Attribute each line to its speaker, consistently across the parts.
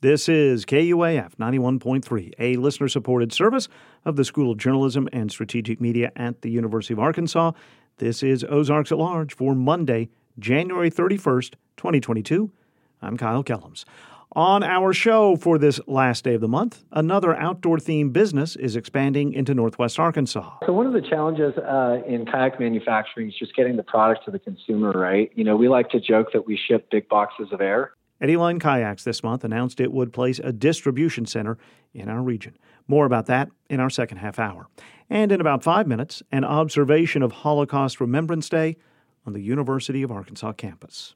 Speaker 1: This is KUAF 91.3, a listener supported service of the School of Journalism and Strategic Media at the University of Arkansas. This is Ozarks at Large for Monday, January 31st, 2022. I'm Kyle Kellums. On our show for this last day of the month, another outdoor themed business is expanding into Northwest Arkansas.
Speaker 2: So, one of the challenges uh, in kayak manufacturing is just getting the product to the consumer, right? You know, we like to joke that we ship big boxes of air.
Speaker 1: Eddyline Kayaks this month announced it would place a distribution center in our region. More about that in our second half hour. And in about five minutes, an observation of Holocaust Remembrance Day on the University of Arkansas campus.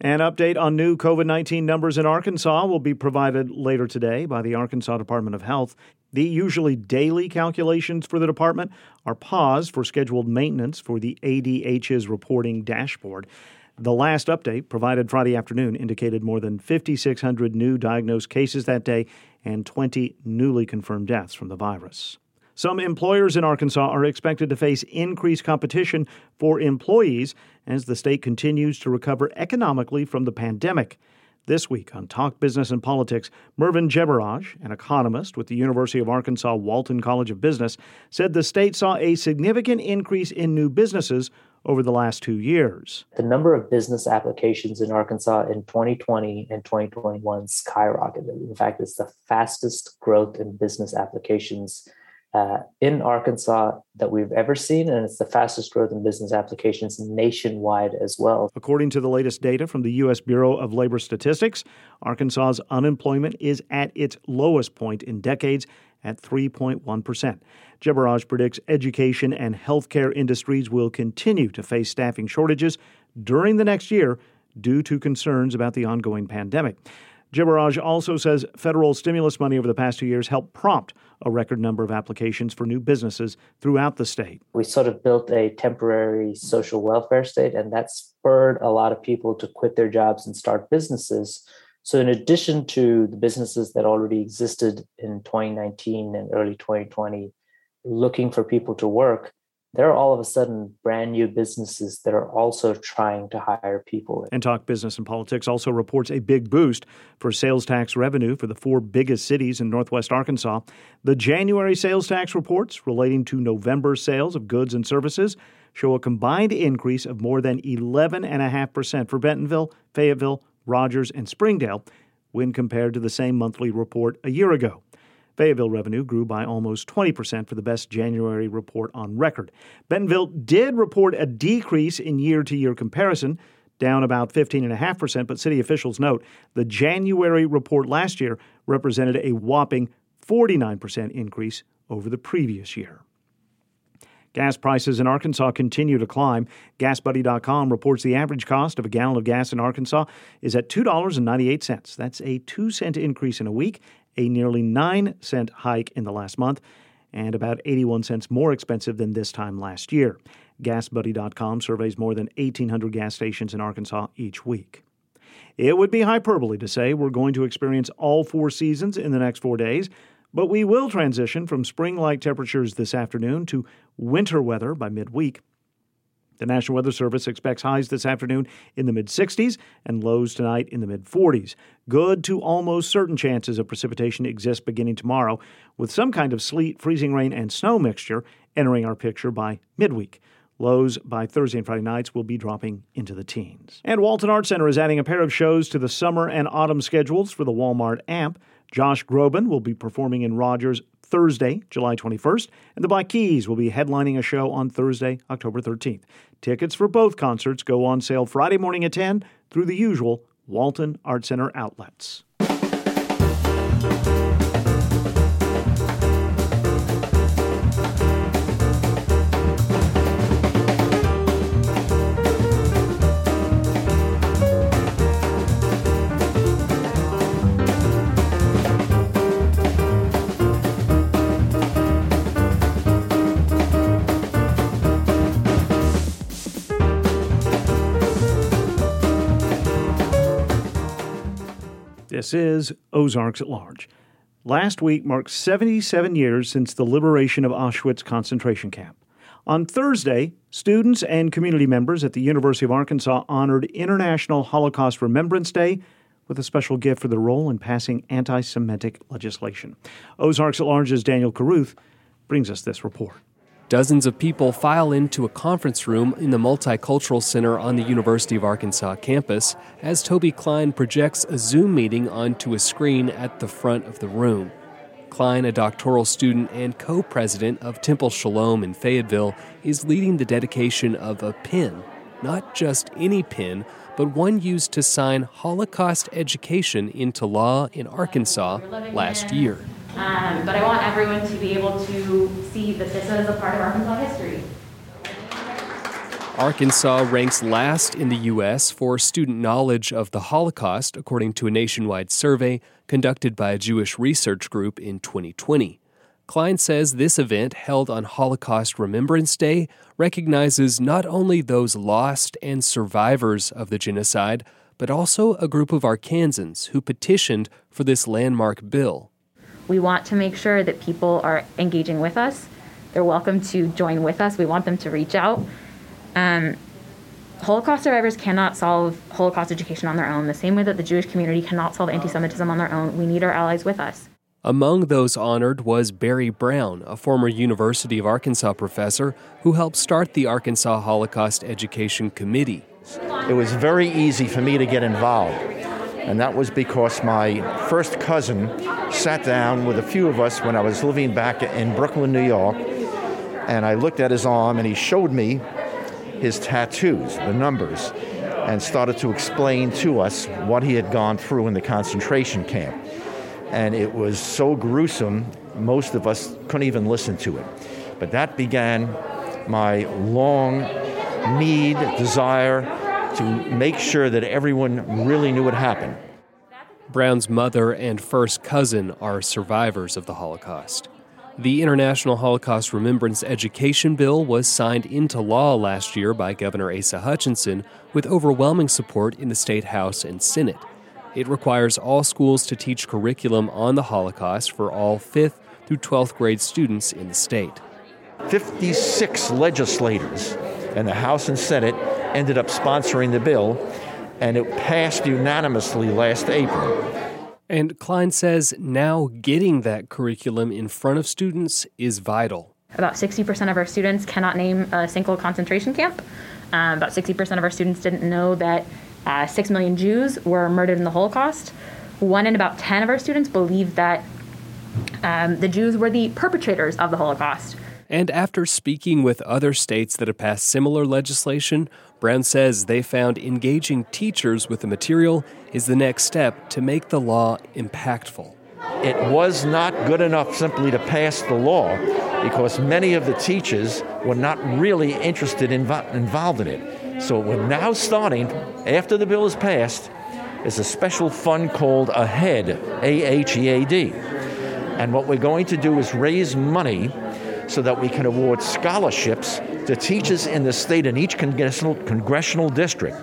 Speaker 1: An update on new COVID 19 numbers in Arkansas will be provided later today by the Arkansas Department of Health. The usually daily calculations for the department are paused for scheduled maintenance for the ADH's reporting dashboard. The last update, provided Friday afternoon, indicated more than 5,600 new diagnosed cases that day and 20 newly confirmed deaths from the virus. Some employers in Arkansas are expected to face increased competition for employees as the state continues to recover economically from the pandemic. This week on Talk Business and Politics, Mervin Jebaraj, an economist with the University of Arkansas Walton College of Business, said the state saw a significant increase in new businesses over the last two years.
Speaker 3: The number of business applications in Arkansas in 2020 and 2021 skyrocketed. In fact, it's the fastest growth in business applications uh, in Arkansas that we've ever seen, and it's the fastest growth in business applications nationwide as well.
Speaker 1: According to the latest data from the U.S. Bureau of Labor Statistics, Arkansas's unemployment is at its lowest point in decades at 3.1%. Jebaraj predicts education and healthcare industries will continue to face staffing shortages during the next year due to concerns about the ongoing pandemic. Jebaraj also says federal stimulus money over the past two years helped prompt a record number of applications for new businesses throughout the state.
Speaker 3: We sort of built a temporary social welfare state, and that spurred a lot of people to quit their jobs and start businesses. So, in addition to the businesses that already existed in 2019 and early 2020, looking for people to work, there are all of a sudden brand new businesses that are also trying to hire people.
Speaker 1: And Talk Business and Politics also reports a big boost for sales tax revenue for the four biggest cities in northwest Arkansas. The January sales tax reports relating to November sales of goods and services show a combined increase of more than 11.5% for Bentonville, Fayetteville, Rogers, and Springdale when compared to the same monthly report a year ago. Fayetteville revenue grew by almost 20% for the best January report on record. Bentonville did report a decrease in year to year comparison, down about 15.5%, but city officials note the January report last year represented a whopping 49% increase over the previous year. Gas prices in Arkansas continue to climb. GasBuddy.com reports the average cost of a gallon of gas in Arkansas is at $2.98. That's a 2 cent increase in a week a nearly 9 cent hike in the last month, and about 81 cents more expensive than this time last year. GasBuddy.com surveys more than 1,800 gas stations in Arkansas each week. It would be hyperbole to say we're going to experience all four seasons in the next four days, but we will transition from spring like temperatures this afternoon to winter weather by midweek. The National Weather Service expects highs this afternoon in the mid 60s and lows tonight in the mid 40s. Good to almost certain chances of precipitation exist beginning tomorrow, with some kind of sleet, freezing rain, and snow mixture entering our picture by midweek. Lows by Thursday and Friday nights will be dropping into the teens. And Walton Art Center is adding a pair of shows to the summer and autumn schedules for the Walmart AMP. Josh Groban will be performing in Rogers Thursday, July 21st, and the Black Keys will be headlining a show on Thursday, October 13th. Tickets for both concerts go on sale Friday morning at 10 through the usual Walton Art Center outlets. This is Ozarks at Large. Last week marked 77 years since the liberation of Auschwitz concentration camp. On Thursday, students and community members at the University of Arkansas honored International Holocaust Remembrance Day with a special gift for their role in passing anti Semitic legislation. Ozarks at Large's Daniel Caruth brings us this report.
Speaker 4: Dozens of people file into a conference room in the Multicultural Center on the University of Arkansas campus as Toby Klein projects a Zoom meeting onto a screen at the front of the room. Klein, a doctoral student and co president of Temple Shalom in Fayetteville, is leading the dedication of a pin, not just any pin, but one used to sign Holocaust education into law in Arkansas last year.
Speaker 5: Um, but I want everyone to be able to see that this is a part of Arkansas history.
Speaker 4: Arkansas ranks last in the U.S. for student knowledge of the Holocaust, according to a nationwide survey conducted by a Jewish research group in 2020. Klein says this event, held on Holocaust Remembrance Day, recognizes not only those lost and survivors of the genocide, but also a group of Arkansans who petitioned for this landmark bill.
Speaker 5: We want to make sure that people are engaging with us. They're welcome to join with us. We want them to reach out. Um, Holocaust survivors cannot solve Holocaust education on their own, the same way that the Jewish community cannot solve anti Semitism on their own. We need our allies with us.
Speaker 4: Among those honored was Barry Brown, a former University of Arkansas professor who helped start the Arkansas Holocaust Education Committee.
Speaker 6: It was very easy for me to get involved and that was because my first cousin sat down with a few of us when I was living back in Brooklyn, New York, and I looked at his arm and he showed me his tattoos, the numbers, and started to explain to us what he had gone through in the concentration camp. And it was so gruesome, most of us couldn't even listen to it. But that began my long need, desire to make sure that everyone really knew what happened.
Speaker 4: Brown's mother and first cousin are survivors of the Holocaust. The International Holocaust Remembrance Education Bill was signed into law last year by Governor Asa Hutchinson with overwhelming support in the State House and Senate. It requires all schools to teach curriculum on the Holocaust for all 5th through 12th grade students in the state.
Speaker 6: 56 legislators in the House and Senate ended up sponsoring the bill, and it passed unanimously last April.
Speaker 4: And Klein says now getting that curriculum in front of students is vital.
Speaker 5: About 60% of our students cannot name a single concentration camp. Um, about 60% of our students didn't know that uh, 6 million Jews were murdered in the Holocaust. One in about 10 of our students believe that um, the Jews were the perpetrators of the Holocaust.
Speaker 4: And after speaking with other states that have passed similar legislation, Brown says they found engaging teachers with the material is the next step to make the law impactful.
Speaker 6: It was not good enough simply to pass the law because many of the teachers were not really interested in involved in it. So we're now starting, after the bill is passed, is a special fund called AHEAD, A H E A D. And what we're going to do is raise money so that we can award scholarships to teachers in the state in each congressional, congressional district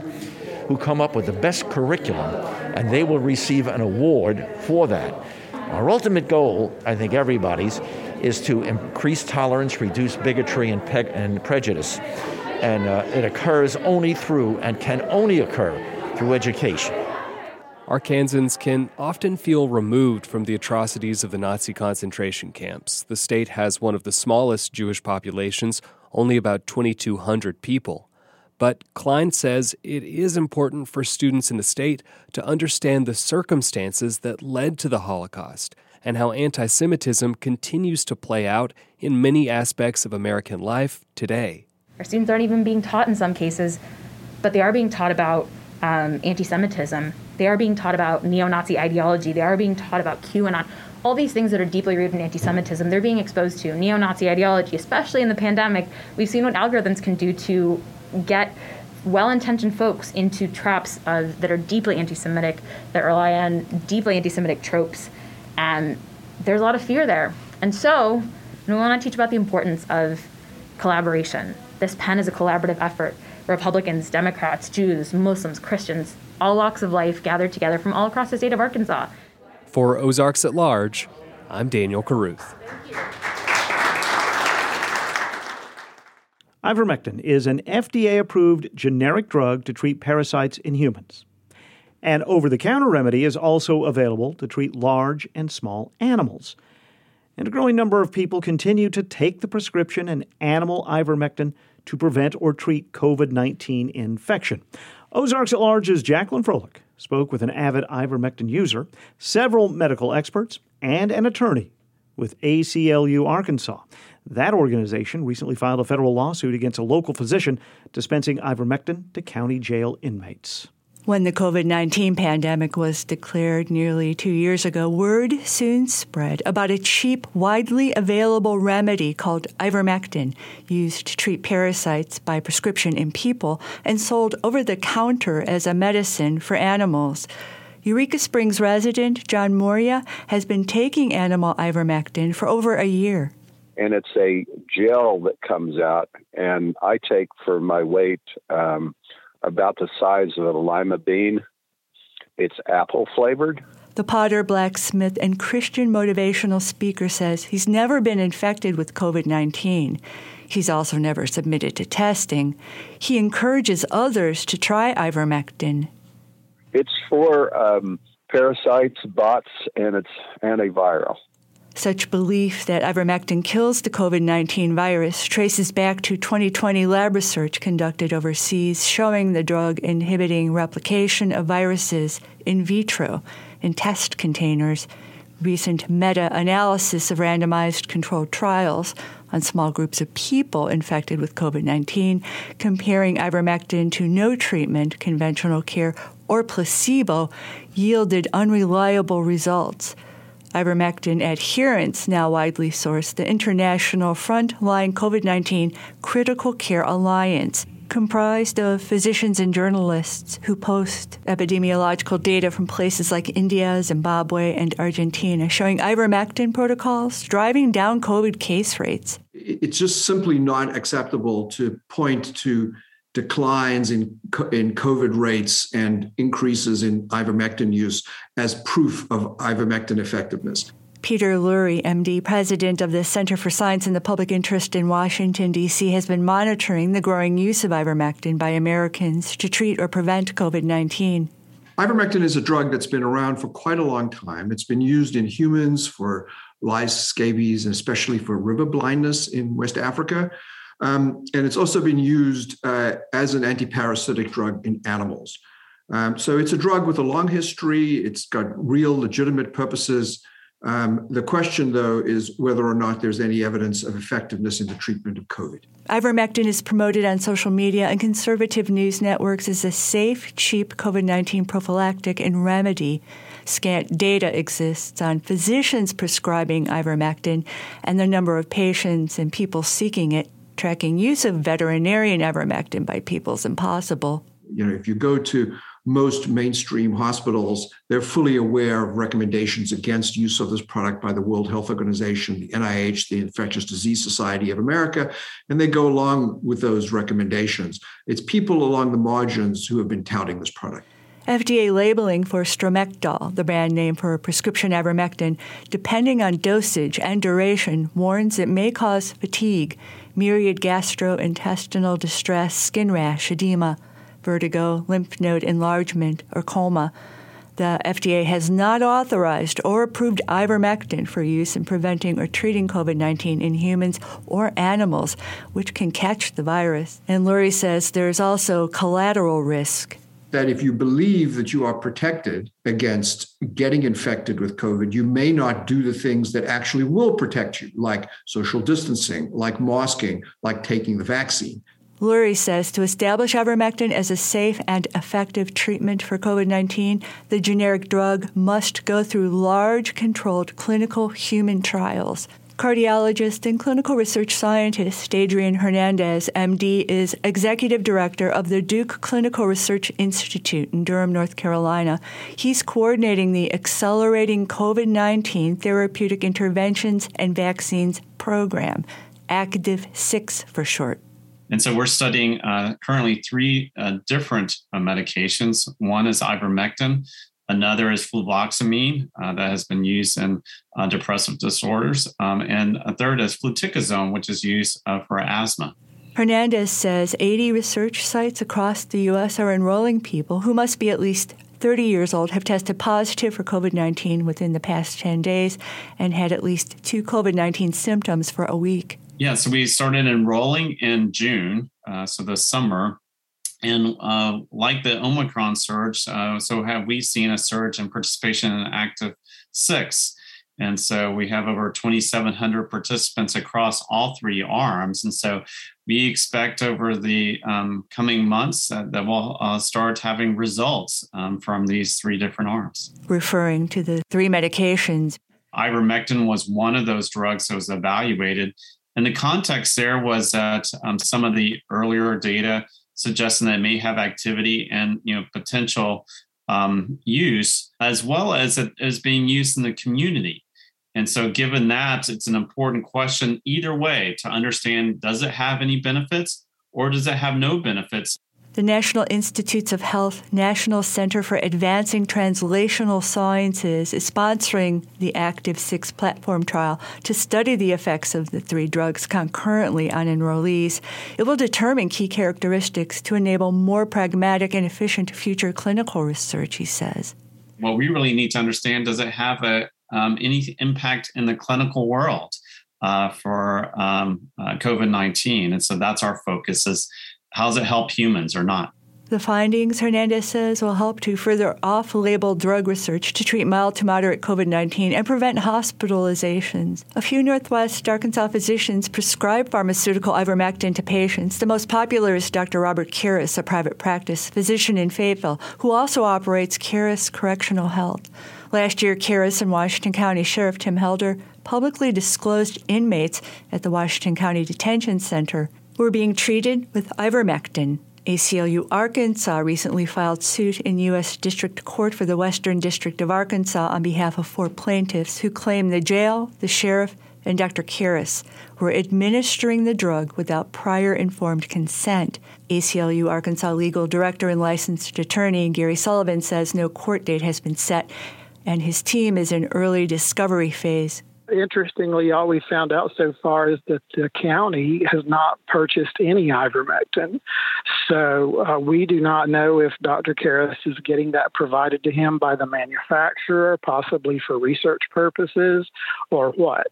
Speaker 6: who come up with the best curriculum, and they will receive an award for that. Our ultimate goal, I think everybody's, is to increase tolerance, reduce bigotry and, pe- and prejudice. And uh, it occurs only through and can only occur through education.
Speaker 4: Arkansans can often feel removed from the atrocities of the Nazi concentration camps. The state has one of the smallest Jewish populations, only about 2,200 people. But Klein says it is important for students in the state to understand the circumstances that led to the Holocaust and how anti Semitism continues to play out in many aspects of American life today.
Speaker 5: Our students aren't even being taught in some cases, but they are being taught about um, anti Semitism they are being taught about neo Nazi ideology. They are being taught about QAnon. All these things that are deeply rooted in anti Semitism, they're being exposed to. Neo Nazi ideology, especially in the pandemic, we've seen what algorithms can do to get well intentioned folks into traps of, that are deeply anti Semitic, that rely on deeply anti Semitic tropes. And there's a lot of fear there. And so, we want to teach about the importance of collaboration. This pen is a collaborative effort. Republicans, Democrats, Jews, Muslims, Christians, all walks of life gathered together from all across the state of Arkansas.
Speaker 4: For Ozarks at Large, I'm Daniel Caruth.
Speaker 1: Ivermectin is an FDA approved generic drug to treat parasites in humans. An over the counter remedy is also available to treat large and small animals. And a growing number of people continue to take the prescription and animal ivermectin to prevent or treat COVID 19 infection. Ozarks at Large's Jacqueline Froelich spoke with an avid ivermectin user, several medical experts, and an attorney with ACLU Arkansas. That organization recently filed a federal lawsuit against a local physician dispensing ivermectin to county jail inmates.
Speaker 7: When the COVID 19 pandemic was declared nearly two years ago, word soon spread about a cheap, widely available remedy called ivermectin, used to treat parasites by prescription in people and sold over the counter as a medicine for animals. Eureka Springs resident John Moria has been taking animal ivermectin for over a year.
Speaker 8: And it's a gel that comes out, and I take for my weight. Um, about the size of a lima bean. It's apple flavored.
Speaker 7: The potter, blacksmith, and Christian motivational speaker says he's never been infected with COVID 19. He's also never submitted to testing. He encourages others to try ivermectin.
Speaker 8: It's for um, parasites, bots, and it's antiviral.
Speaker 7: Such belief that ivermectin kills the COVID 19 virus traces back to 2020 lab research conducted overseas showing the drug inhibiting replication of viruses in vitro in test containers. Recent meta analysis of randomized controlled trials on small groups of people infected with COVID 19, comparing ivermectin to no treatment, conventional care, or placebo, yielded unreliable results ivermectin adherence now widely sourced, the International Frontline COVID 19 Critical Care Alliance, comprised of physicians and journalists who post epidemiological data from places like India, Zimbabwe, and Argentina, showing ivermectin protocols driving down COVID case rates.
Speaker 9: It's just simply not acceptable to point to declines in, in COVID rates and increases in ivermectin use as proof of ivermectin effectiveness.
Speaker 7: Peter Lurie, MD, president of the Center for Science and the Public Interest in Washington, D.C., has been monitoring the growing use of ivermectin by Americans to treat or prevent COVID 19.
Speaker 9: Ivermectin is a drug that's been around for quite a long time. It's been used in humans for lice, scabies, and especially for river blindness in West Africa. Um, and it's also been used uh, as an antiparasitic drug in animals. Um, so it's a drug with a long history. It's got real legitimate purposes. Um, the question, though, is whether or not there's any evidence of effectiveness in the treatment of COVID.
Speaker 7: Ivermectin is promoted on social media and conservative news networks as a safe, cheap COVID 19 prophylactic and remedy. Scant data exists on physicians prescribing ivermectin and the number of patients and people seeking it tracking use of veterinarian ivermectin by people is impossible.
Speaker 9: You know, if you go to most mainstream hospitals, they're fully aware of recommendations against use of this product by the World Health Organization, the NIH, the Infectious Disease Society of America, and they go along with those recommendations. It's people along the margins who have been touting this product.
Speaker 7: FDA labeling for Stromectol, the brand name for prescription ivermectin, depending on dosage and duration, warns it may cause fatigue, myriad gastrointestinal distress, skin rash, edema, vertigo, lymph node enlargement, or coma. The FDA has not authorized or approved ivermectin for use in preventing or treating COVID 19 in humans or animals, which can catch the virus. And Lurie says there's also collateral risk
Speaker 9: that if you believe that you are protected against getting infected with COVID, you may not do the things that actually will protect you, like social distancing, like masking, like taking the vaccine.
Speaker 7: Lurie says to establish ivermectin as a safe and effective treatment for COVID 19, the generic drug must go through large controlled clinical human trials cardiologist and clinical research scientist Adrian Hernandez, MD, is executive director of the Duke Clinical Research Institute in Durham, North Carolina. He's coordinating the Accelerating COVID 19 Therapeutic Interventions and Vaccines Program, ACTIV 6 for short.
Speaker 10: And so we're studying uh, currently three uh, different uh, medications. One is ivermectin, Another is fluvoxamine uh, that has been used in uh, depressive disorders. Um, and a third is fluticasone, which is used uh, for asthma.
Speaker 7: Hernandez says 80 research sites across the U.S. are enrolling people who must be at least 30 years old have tested positive for COVID 19 within the past 10 days and had at least two COVID 19 symptoms for a week.
Speaker 10: Yeah, so we started enrolling in June, uh, so this summer. And uh, like the Omicron surge, uh, so have we seen a surge in participation in ACTIV Six. And so we have over 2,700 participants across all three arms. And so we expect over the um, coming months that, that we'll uh, start having results um, from these three different arms.
Speaker 7: Referring to the three medications.
Speaker 10: Ivermectin was one of those drugs that was evaluated. And the context there was that um, some of the earlier data suggesting that it may have activity and you know potential um, use, as well as it is being used in the community. And so, given that, it's an important question either way to understand does it have any benefits or does it have no benefits?
Speaker 7: The National Institutes of Health National Center for Advancing Translational Sciences is sponsoring the ACTIV 6 platform trial to study the effects of the three drugs concurrently on enrollees. It will determine key characteristics to enable more pragmatic and efficient future clinical research, he says.
Speaker 10: What we really need to understand does it have a, um, any impact in the clinical world? Uh, for um, uh, COVID 19. And so that's our focus is how does it help humans or not?
Speaker 7: The findings, Hernandez says, will help to further off label drug research to treat mild to moderate COVID 19 and prevent hospitalizations. A few Northwest Arkansas physicians prescribe pharmaceutical ivermectin to patients. The most popular is Dr. Robert Karras, a private practice physician in Fayetteville, who also operates Karras Correctional Health. Last year, Karras and Washington County Sheriff Tim Helder publicly disclosed inmates at the Washington County Detention Center were being treated with ivermectin. ACLU Arkansas recently filed suit in U.S. District Court for the Western District of Arkansas on behalf of four plaintiffs who claim the jail, the sheriff, and Dr. Karras were administering the drug without prior informed consent. ACLU Arkansas legal director and licensed attorney Gary Sullivan says no court date has been set, and his team is in early discovery phase
Speaker 11: interestingly, all we found out so far is that the county has not purchased any ivermectin. So uh, we do not know if Dr. Karras is getting that provided to him by the manufacturer, possibly for research purposes, or what.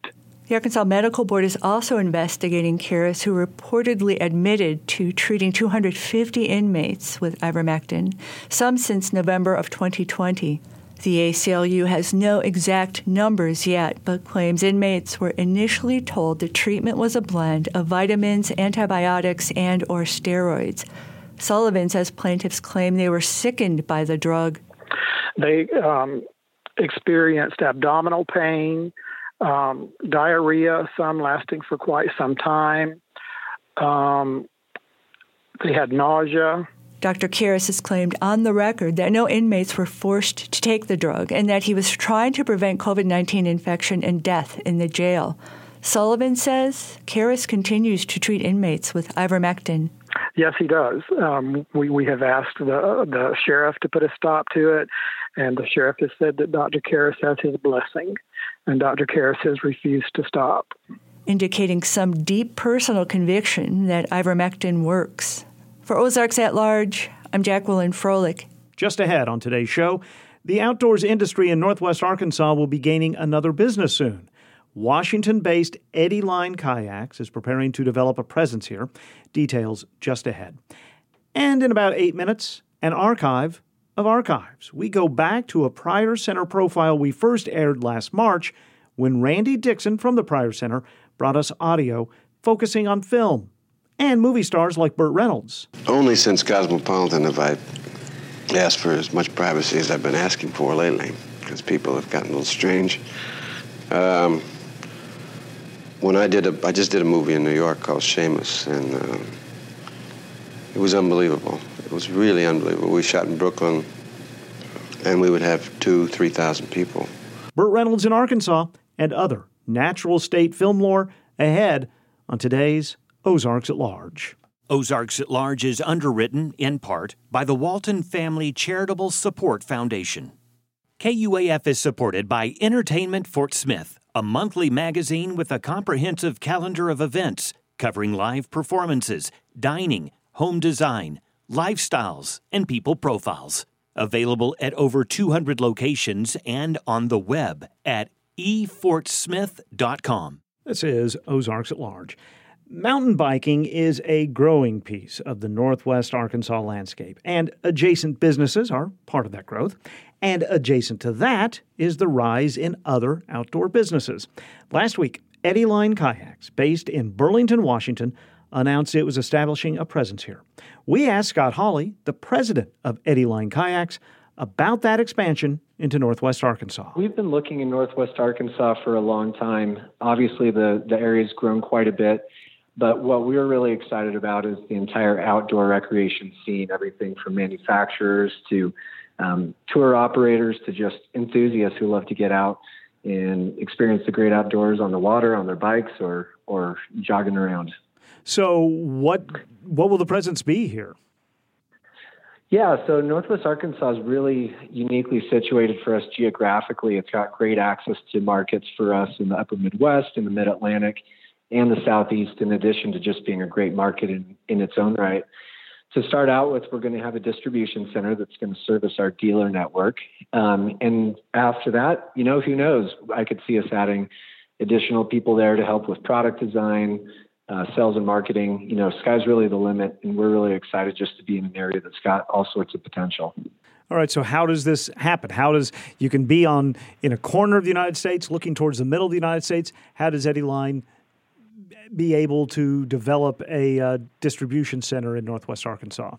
Speaker 7: The Arkansas Medical Board is also investigating Karras, who reportedly admitted to treating 250 inmates with ivermectin, some since November of 2020. The ACLU has no exact numbers yet, but claims inmates were initially told the treatment was a blend of vitamins, antibiotics, and or steroids. Sullivan says plaintiffs claim they were sickened by the drug.
Speaker 11: They um, experienced abdominal pain, um, diarrhea, some lasting for quite some time. Um, they had nausea.
Speaker 7: Dr. Karras has claimed on the record that no inmates were forced to take the drug and that he was trying to prevent COVID 19 infection and death in the jail. Sullivan says Karras continues to treat inmates with ivermectin.
Speaker 11: Yes, he does. Um, we, we have asked the, the sheriff to put a stop to it, and the sheriff has said that Dr. Karras has his blessing, and Dr. Karras has refused to stop.
Speaker 7: Indicating some deep personal conviction that ivermectin works. For Ozarks at Large, I'm Jacqueline Froelich.
Speaker 1: Just ahead on today's show, the outdoors industry in northwest Arkansas will be gaining another business soon. Washington based Eddyline Kayaks is preparing to develop a presence here. Details just ahead. And in about eight minutes, an archive of archives. We go back to a Pryor Center profile we first aired last March when Randy Dixon from the Pryor Center brought us audio focusing on film and movie stars like Burt Reynolds.
Speaker 12: Only since Cosmopolitan have I asked for as much privacy as I've been asking for lately, because people have gotten a little strange. Um, when I did a, I just did a movie in New York called Shameless, and uh, it was unbelievable. It was really unbelievable. We shot in Brooklyn, and we would have two, three thousand people.
Speaker 1: Burt Reynolds in Arkansas and other natural state film lore ahead on today's Ozarks at Large.
Speaker 13: Ozarks at Large is underwritten, in part, by the Walton Family Charitable Support Foundation. KUAF is supported by Entertainment Fort Smith, a monthly magazine with a comprehensive calendar of events covering live performances, dining, home design, lifestyles, and people profiles. Available at over 200 locations and on the web at efortsmith.com.
Speaker 1: This is Ozarks at Large. Mountain biking is a growing piece of the Northwest Arkansas landscape, and adjacent businesses are part of that growth. And adjacent to that is the rise in other outdoor businesses. Last week, Eddyline Kayaks, based in Burlington, Washington, announced it was establishing a presence here. We asked Scott Hawley, the president of Eddyline Kayaks, about that expansion into Northwest Arkansas.
Speaker 2: We've been looking in Northwest Arkansas for a long time. Obviously, the, the area's grown quite a bit, but what we're really excited about is the entire outdoor recreation scene, everything from manufacturers to um, tour operators to just enthusiasts who love to get out and experience the great outdoors on the water, on their bikes, or or jogging around.
Speaker 1: So, what what will the presence be here?
Speaker 2: Yeah, so Northwest Arkansas is really uniquely situated for us geographically. It's got great access to markets for us in the upper Midwest, in the mid Atlantic, and the Southeast, in addition to just being a great market in, in its own right. To start out with, we're going to have a distribution center that's going to service our dealer network. Um, and after that, you know, who knows? I could see us adding additional people there to help with product design, uh, sales and marketing. You know, sky's really the limit, and we're really excited just to be in an area that's got all sorts of potential.
Speaker 1: All right, so how does this happen? How does you can be on in a corner of the United States, looking towards the middle of the United States? How does Eddyline be able to develop a uh, distribution center in Northwest Arkansas?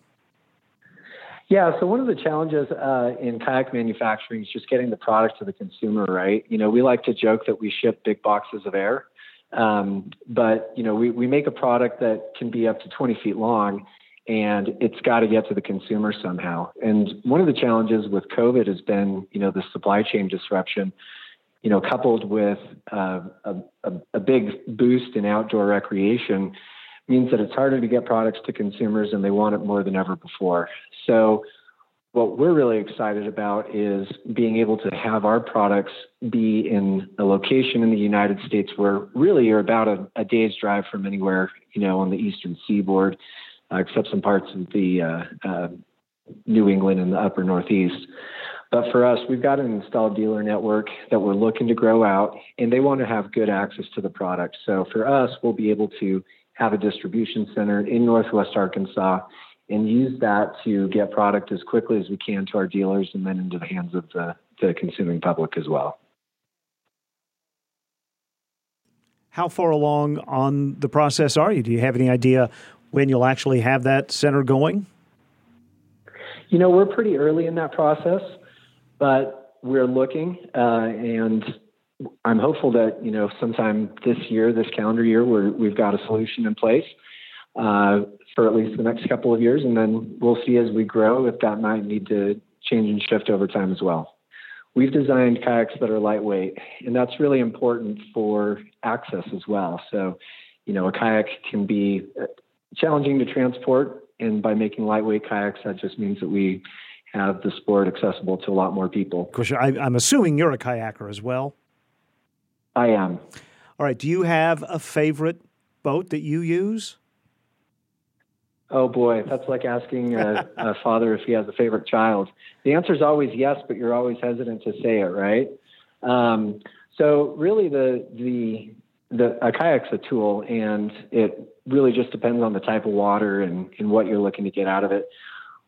Speaker 2: Yeah, so one of the challenges uh, in kayak manufacturing is just getting the product to the consumer, right? You know, we like to joke that we ship big boxes of air, um, but you know, we, we make a product that can be up to 20 feet long, and it's got to get to the consumer somehow. And one of the challenges with COVID has been, you know, the supply chain disruption. You know, coupled with uh, a, a, big boost in outdoor recreation, means that it's harder to get products to consumers, and they want it more than ever before. So what we're really excited about is being able to have our products be in a location in the United States where really you're about a, a day's drive from anywhere, you know, on the eastern seaboard, uh, except some parts of the uh, uh, New England and the upper Northeast. But for us, we've got an installed dealer network that we're looking to grow out, and they want to have good access to the product. So for us, we'll be able to have a distribution center in Northwest Arkansas and use that to get product as quickly as we can to our dealers and then into the hands of the, the consuming public as well.
Speaker 1: How far along on the process are you? Do you have any idea when you'll actually have that center going?
Speaker 2: You know, we're pretty early in that process, but we're looking, uh, and I'm hopeful that you know sometime this year, this calendar year, we we've got a solution in place. Uh, for at least the next couple of years, and then we'll see as we grow if that might need to change and shift over time as well. We've designed kayaks that are lightweight, and that's really important for access as well. So, you know, a kayak can be uh, challenging to transport, and by making lightweight kayaks, that just means that we have the sport accessible to a lot more people.
Speaker 1: Of course, I, am assuming you're a kayaker as well.
Speaker 2: I am.
Speaker 1: All right. Do you have a favorite boat that you use?
Speaker 2: Oh boy, that's like asking a, a, father if he has a favorite child. The answer is always yes, but you're always hesitant to say it, right? Um, so really, the the the a kayak's a tool, and it really just depends on the type of water and, and what you're looking to get out of it.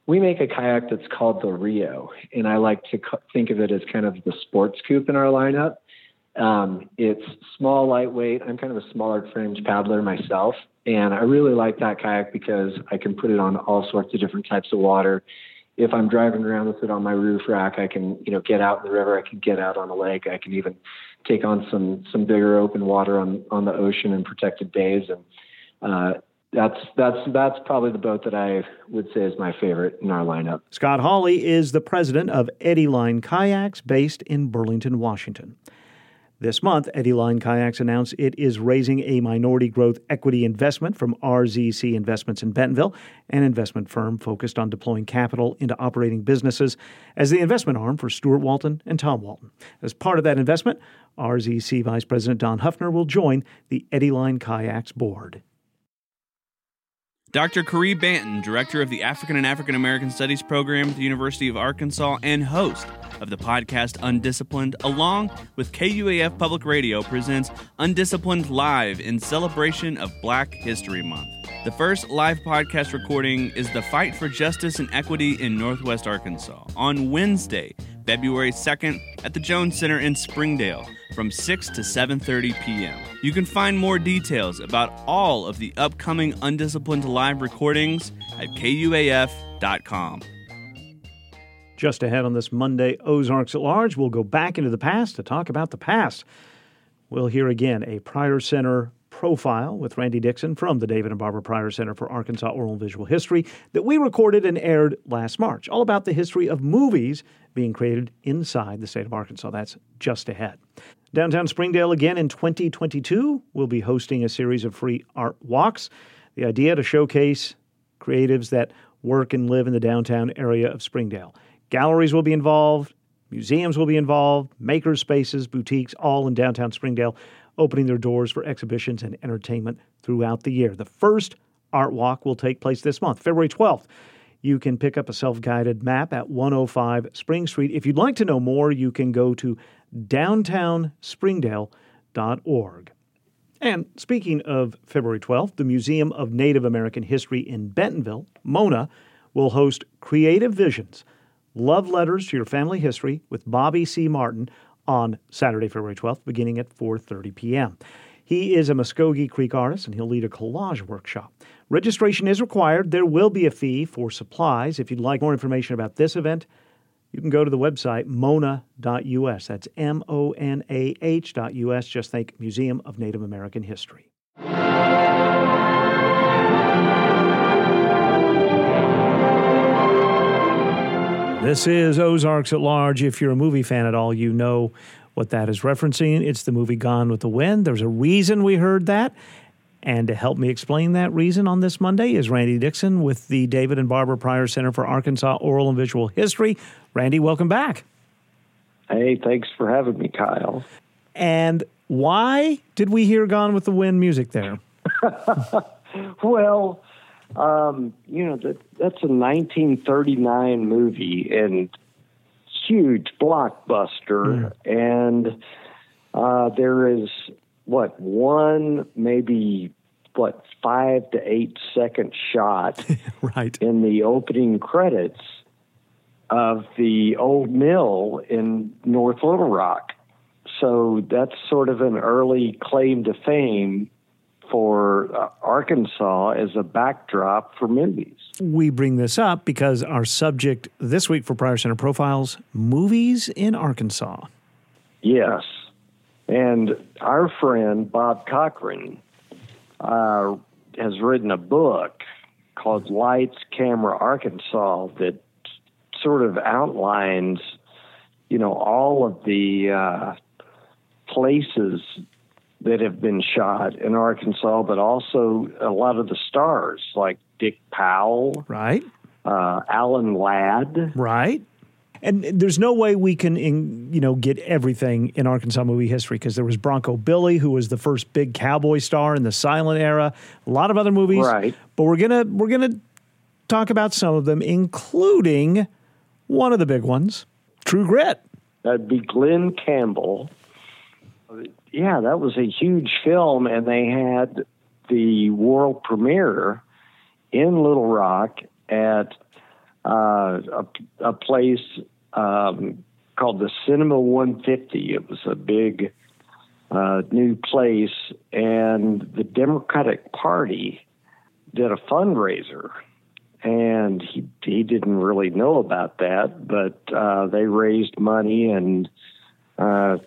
Speaker 2: We make a kayak that's called the Rio, and I like to think of it as kind of the sports coupe in our lineup. Um, it's small, lightweight. I'm kind of a smaller framed paddler myself, and I really like that kayak because I can put it on all sorts of different types of water. If I'm driving around with it on my roof rack, I can, you know, get out in the river. I can get out on a lake. I can even take on some some bigger open water on on the ocean and protected bays. And uh, that's that's that's probably the boat that I would say is my favorite in our lineup.
Speaker 1: Scott Hawley is the president of Eddyline Kayaks, based in Burlington, Washington. This month, Eddyline Kayaks announced it is raising a minority growth equity investment from RZC Investments in Bentonville, an investment firm focused on deploying capital into operating businesses as the investment arm for Stuart Walton and Tom Walton. As part of that investment, RZC Vice President Don Huffner will join the Eddyline Kayaks board.
Speaker 14: Dr. Caree Banton, Director of the African and African American Studies program at the University of Arkansas and host of the podcast Undisciplined, along with KUAF Public Radio, presents Undisciplined Live in celebration of Black History Month. The first live podcast recording is The Fight for Justice and Equity in Northwest Arkansas on Wednesday, February 2nd at the Jones Center in Springdale from 6 to 7:30 p.m. You can find more details about all of the upcoming Undisciplined live recordings at kuaf.com.
Speaker 1: Just ahead on this Monday, Ozarks at Large, we'll go back into the past to talk about the past. We'll hear again a Pryor Center profile with Randy Dixon from the David and Barbara Pryor Center for Arkansas Oral and Visual History that we recorded and aired last March, all about the history of movies being created inside the state of Arkansas. That's just ahead. Downtown Springdale again in 2022 will be hosting a series of free art walks. The idea to showcase creatives that work and live in the downtown area of Springdale. Galleries will be involved, museums will be involved, makers spaces, boutiques, all in downtown Springdale opening their doors for exhibitions and entertainment throughout the year. The first art walk will take place this month, February 12th. You can pick up a self guided map at 105 Spring Street. If you'd like to know more, you can go to downtownspringdale.org. And speaking of February 12th, the Museum of Native American History in Bentonville, MONA, will host Creative Visions Love Letters to Your Family History with Bobby C. Martin on Saturday, February 12th, beginning at 4:30 p.m. He is a Muskogee Creek artist and he'll lead a collage workshop. Registration is required. There will be a fee for supplies. If you'd like more information about this event, you can go to the website mona.us. That's M O N A H.us. Just think Museum of Native American History. This is Ozarks at Large. If you're a movie fan at all, you know what that is referencing. It's the movie Gone with the Wind. There's a reason we heard that. And to help me explain that reason on this Monday is Randy Dixon with the David and Barbara Pryor Center for Arkansas Oral and Visual History. Randy, welcome back.
Speaker 15: Hey, thanks for having me, Kyle.
Speaker 1: And why did we hear Gone with the Wind music there?
Speaker 15: well, um, you know, that, that's a 1939 movie and huge blockbuster. Mm. And uh, there is, what, one, maybe, what, five to eight second shot
Speaker 1: right.
Speaker 15: in the opening credits of the old mill in North Little Rock. So that's sort of an early claim to fame for uh, Arkansas as a backdrop for movies.
Speaker 1: We bring this up because our subject this week for Pryor Center Profiles movies in Arkansas.
Speaker 15: Yes. And our friend Bob Cochran uh, has written a book called Lights, Camera, Arkansas that sort of outlines, you know, all of the uh, places that have been shot in Arkansas, but also a lot of the stars like Dick Powell,
Speaker 1: right?
Speaker 15: Uh, Alan Ladd,
Speaker 1: right? And there's no way we can, you know, get everything in Arkansas movie history because there was Bronco Billy, who was the first big cowboy star in the silent era. A lot of other movies,
Speaker 15: right?
Speaker 1: But we're gonna we're gonna talk about some of them, including one of the big ones, True Grit.
Speaker 15: That'd be Glen Campbell yeah, that was a huge film, and they had the world premiere in Little Rock at uh, a, a, place um, called the Cinema 150. It was a big uh, new place, and the Democratic Party did a fundraiser. And he he didn't really know about that, but uh, they raised money and uh,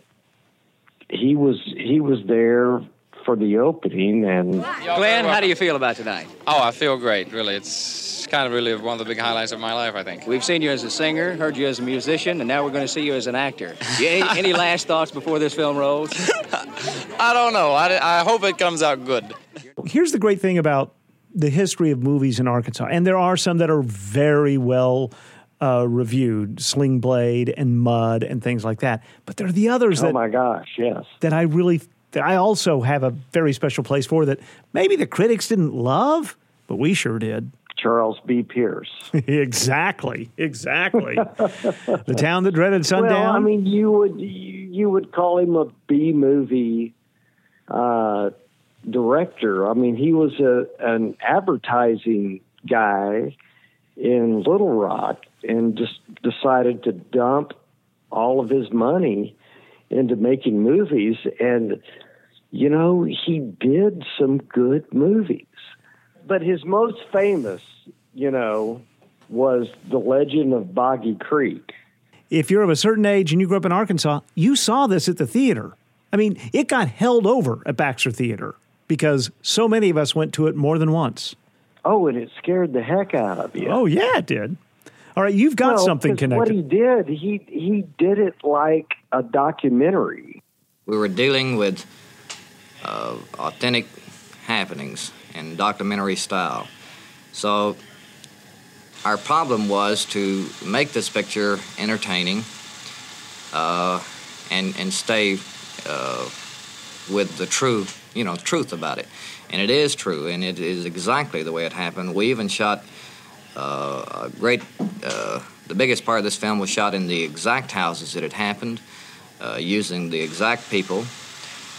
Speaker 15: he was he was there for the opening and
Speaker 16: Glen, how do you feel about tonight?
Speaker 17: Oh, I feel great. Really, it's kind of really one of the big highlights of my life. I think
Speaker 16: we've seen you as a singer, heard you as a musician, and now we're going to see you as an actor. any, any last thoughts before this film rolls?
Speaker 17: I don't know. I, I hope it comes out good.
Speaker 1: Here's the great thing about the history of movies in Arkansas, and there are some that are very well uh, reviewed, Sling Blade and Mud and things like that. But there are the others.
Speaker 15: Oh
Speaker 1: that,
Speaker 15: my gosh, yes.
Speaker 1: That I really, that I also have a very special place for. That maybe the critics didn't love, but we sure did.
Speaker 15: Charles B. Pierce.
Speaker 1: exactly, exactly. the town that dreaded sundown.
Speaker 15: Well, I mean, you would you, you would call him a B movie uh, director. I mean, he was a an advertising guy in Little Rock, and just decided to dump all of his money into making movies. And you know, he did some good movies but his most famous, you know, was the legend of Boggy Creek.
Speaker 1: If you're of a certain age and you grew up in Arkansas, you saw this at the theater. I mean, it got held over at Baxter Theater because so many of us went to it more than once.
Speaker 15: Oh, and it scared the heck out of you.
Speaker 1: Oh, yeah, it did. All right, you've got
Speaker 15: well,
Speaker 1: something connected.
Speaker 15: What he did, he he did it like a documentary.
Speaker 18: We were dealing with uh, authentic happenings in documentary style. So our problem was to make this picture entertaining uh, and and stay uh, with the true you know truth about it. And it is true, and it is exactly the way it happened. We even shot uh, a great. Uh, the biggest part of this film was shot in the exact houses that it happened, uh, using the exact people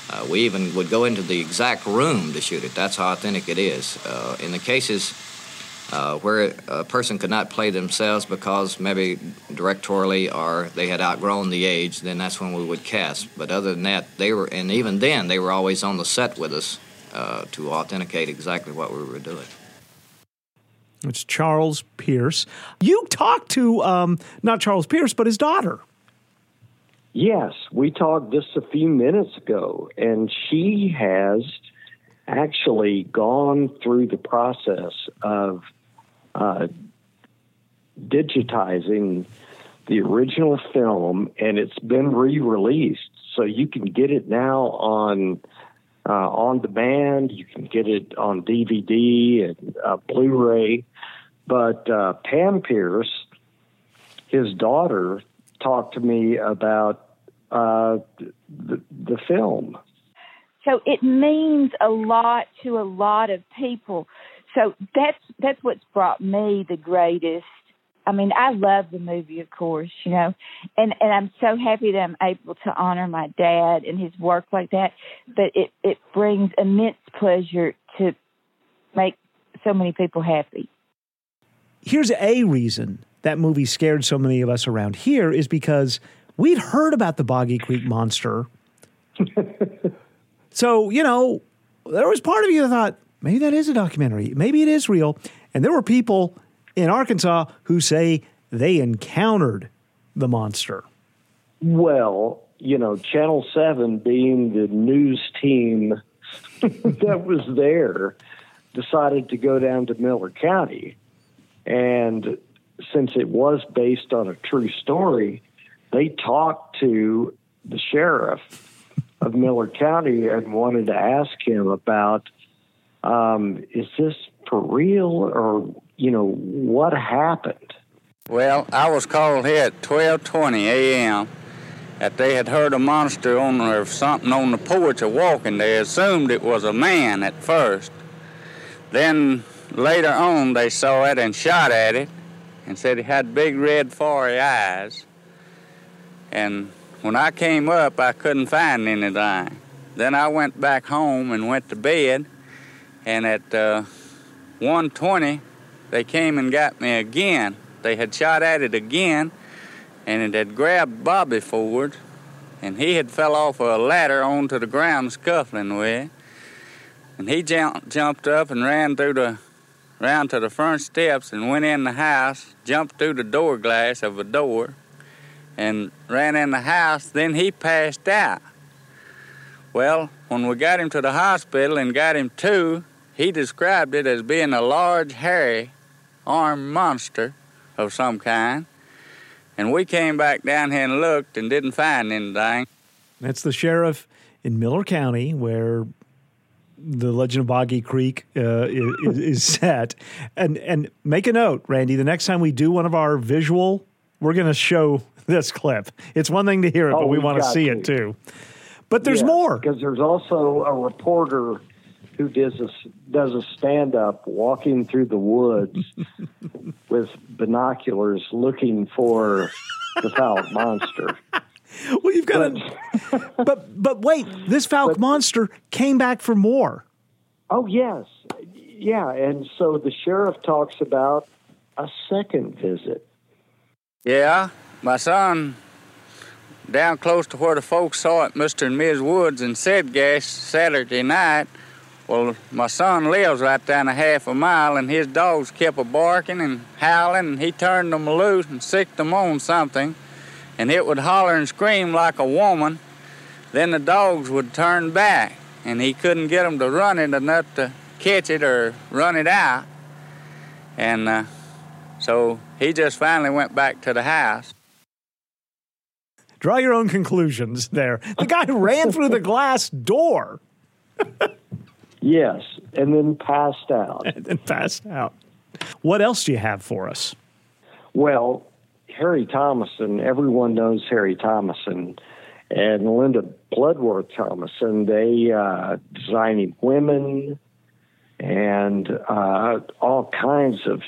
Speaker 18: uh, we even would go into the exact room to shoot it. That's how authentic it is. In the cases where a person could not play themselves because maybe directorially or they had outgrown the age, then that's when we would cast. But other than that, they were, and even then, they were always on the set with us to authenticate exactly what we were doing.
Speaker 1: It's Charles Pierce. You talked to um, not Charles Pierce, but his daughter.
Speaker 15: Yes, we talked just a few minutes ago, and she has actually gone through the process of uh, digitizing the original film, and it's been re-released, so you can get it now on uh, on demand. You can get it on DVD and uh, Blu-ray. But uh, Pam Pierce, his daughter, talked to me about uh, the, the film.
Speaker 19: So it means a lot to a lot of people. So that's that's what's brought me the greatest. I mean, I love the movie, of course, you know, and and I'm so happy that I'm able to honor my dad and his work like that. But it it brings immense pleasure to make so many people happy.
Speaker 1: Here's a reason that movie scared so many of us around here is because we'd heard about the Boggy Creek monster. so, you know, there was part of you that thought, maybe that is a documentary. Maybe it is real. And there were people in Arkansas who say they encountered the monster.
Speaker 15: Well, you know, Channel 7 being the news team that was there decided to go down to Miller County. And since it was based on a true story, they talked to the sheriff of Miller County and wanted to ask him about um, is this for real or you know what happened?
Speaker 20: Well i was called here at 12.20 a.m that they had heard a monster on or something on the porch or walking. They assumed it was a man at first. Then later on they saw it and shot at it and said it had big red fiery eyes and when I came up, I couldn't find anything. Then I went back home and went to bed. And at uh, 1:20, they came and got me again. They had shot at it again, and it had grabbed Bobby Ford, and he had fell off a ladder onto the ground, scuffling with. And he jumped, jumped up and ran through the round to the front steps and went in the house, jumped through the door glass of a door, and ran in the house. Then he passed out. Well, when we got him to the hospital and got him to, he described it as being a large, hairy, armed monster of some kind. And we came back down here and looked and didn't find anything.
Speaker 1: That's the sheriff in Miller County where the Legend of Boggy Creek uh, is, is, set. And and make a note, Randy. The next time we do one of our visual, we're going to show this clip. It's one thing to hear it,
Speaker 15: oh,
Speaker 1: but we want to see it too. But there's more
Speaker 15: because there's also a reporter who does a does a stand up walking through the woods with binoculars looking for the Fouke monster.
Speaker 1: Well, you've got to. but but wait, this Fouke monster came back for more.
Speaker 15: Oh yes, yeah, and so the sheriff talks about a second visit.
Speaker 20: Yeah, my son down close to where the folks saw it, Mr. and Ms. Woods and said Sedgwick Saturday night. Well, my son lives right down a half a mile, and his dogs kept a barking and howling, and he turned them loose and sicked them on something, and it would holler and scream like a woman. Then the dogs would turn back, and he couldn't get them to run it enough to catch it or run it out. And uh, so he just finally went back to the house.
Speaker 1: Draw your own conclusions there. The guy ran through the glass door.
Speaker 15: yes, and then passed out.
Speaker 1: And then passed out. What else do you have for us?
Speaker 15: Well, Harry Thomason, everyone knows Harry Thomason, and Linda Bloodworth Thomason, they uh, designing women and uh, all kinds of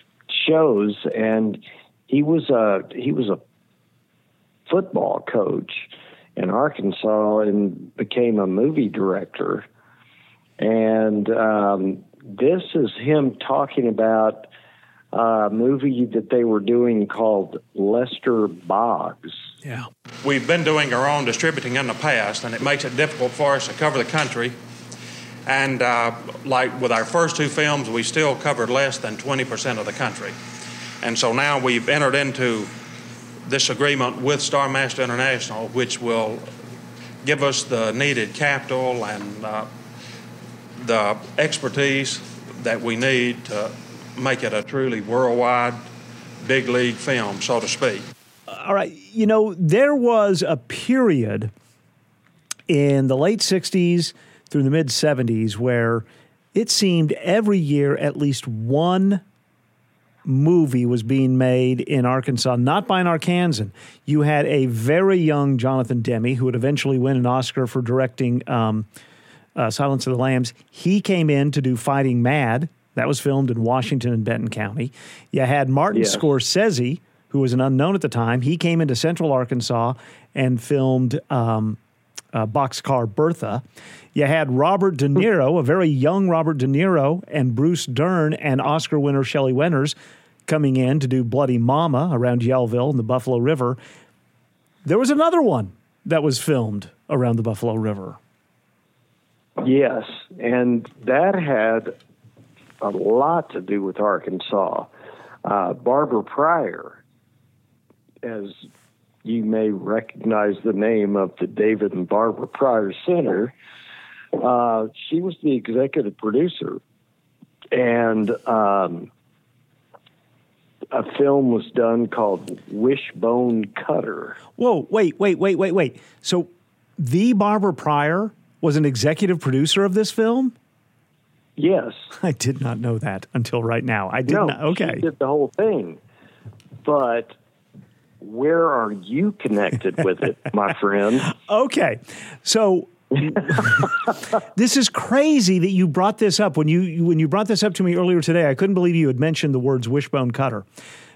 Speaker 15: shows. And he was a he was a football coach in Arkansas and became a movie director. And um, this is him talking about a movie that they were doing called Lester Boggs.
Speaker 1: Yeah.
Speaker 21: We've been doing our own distributing in the past, and it makes it difficult for us to cover the country. And uh, like with our first two films, we still covered less than 20% of the country. And so now we've entered into this agreement with Star Master International, which will give us the needed capital and uh, the expertise that we need to make it a truly worldwide big league film, so to speak.
Speaker 1: All right. You know, there was a period in the late 60s through the mid 70s where it seemed every year at least one movie was being made in Arkansas, not by an Arkansan. You had a very young Jonathan Demme who would eventually win an Oscar for directing um, uh, Silence of the Lambs. He came in to do Fighting Mad. That was filmed in Washington and Benton County. You had Martin
Speaker 15: Yes.
Speaker 1: Scorsese, who was an unknown at the time. He came into Central Arkansas and filmed um, uh, Boxcar Bertha. You had Robert De Niro, a very young Robert De Niro, and Bruce Dern and Oscar winner Shelley Winters coming in to do Bloody Mama around Yellville and the Buffalo River. There was another one that was filmed around the Buffalo River.
Speaker 15: Yes, and that had a lot to do with Arkansas. Uh, Barbara Pryor, as you may recognize the name of the David and Barbara Pryor Center, uh, she was the executive producer. And um, a film was done called Wishbone Cutter.
Speaker 1: Whoa, wait, wait, wait, wait, wait. So the Barbara Pryor was an executive producer of this film?
Speaker 15: Yes.
Speaker 1: I did not know that until right now. I did
Speaker 15: no,
Speaker 1: not. Okay.
Speaker 15: she did the whole thing. But where are you connected with it, my friend?
Speaker 1: Okay. So this is crazy that you brought this up when you you- when you brought this up to me earlier today. I couldn't believe you had mentioned the words wishbone cutter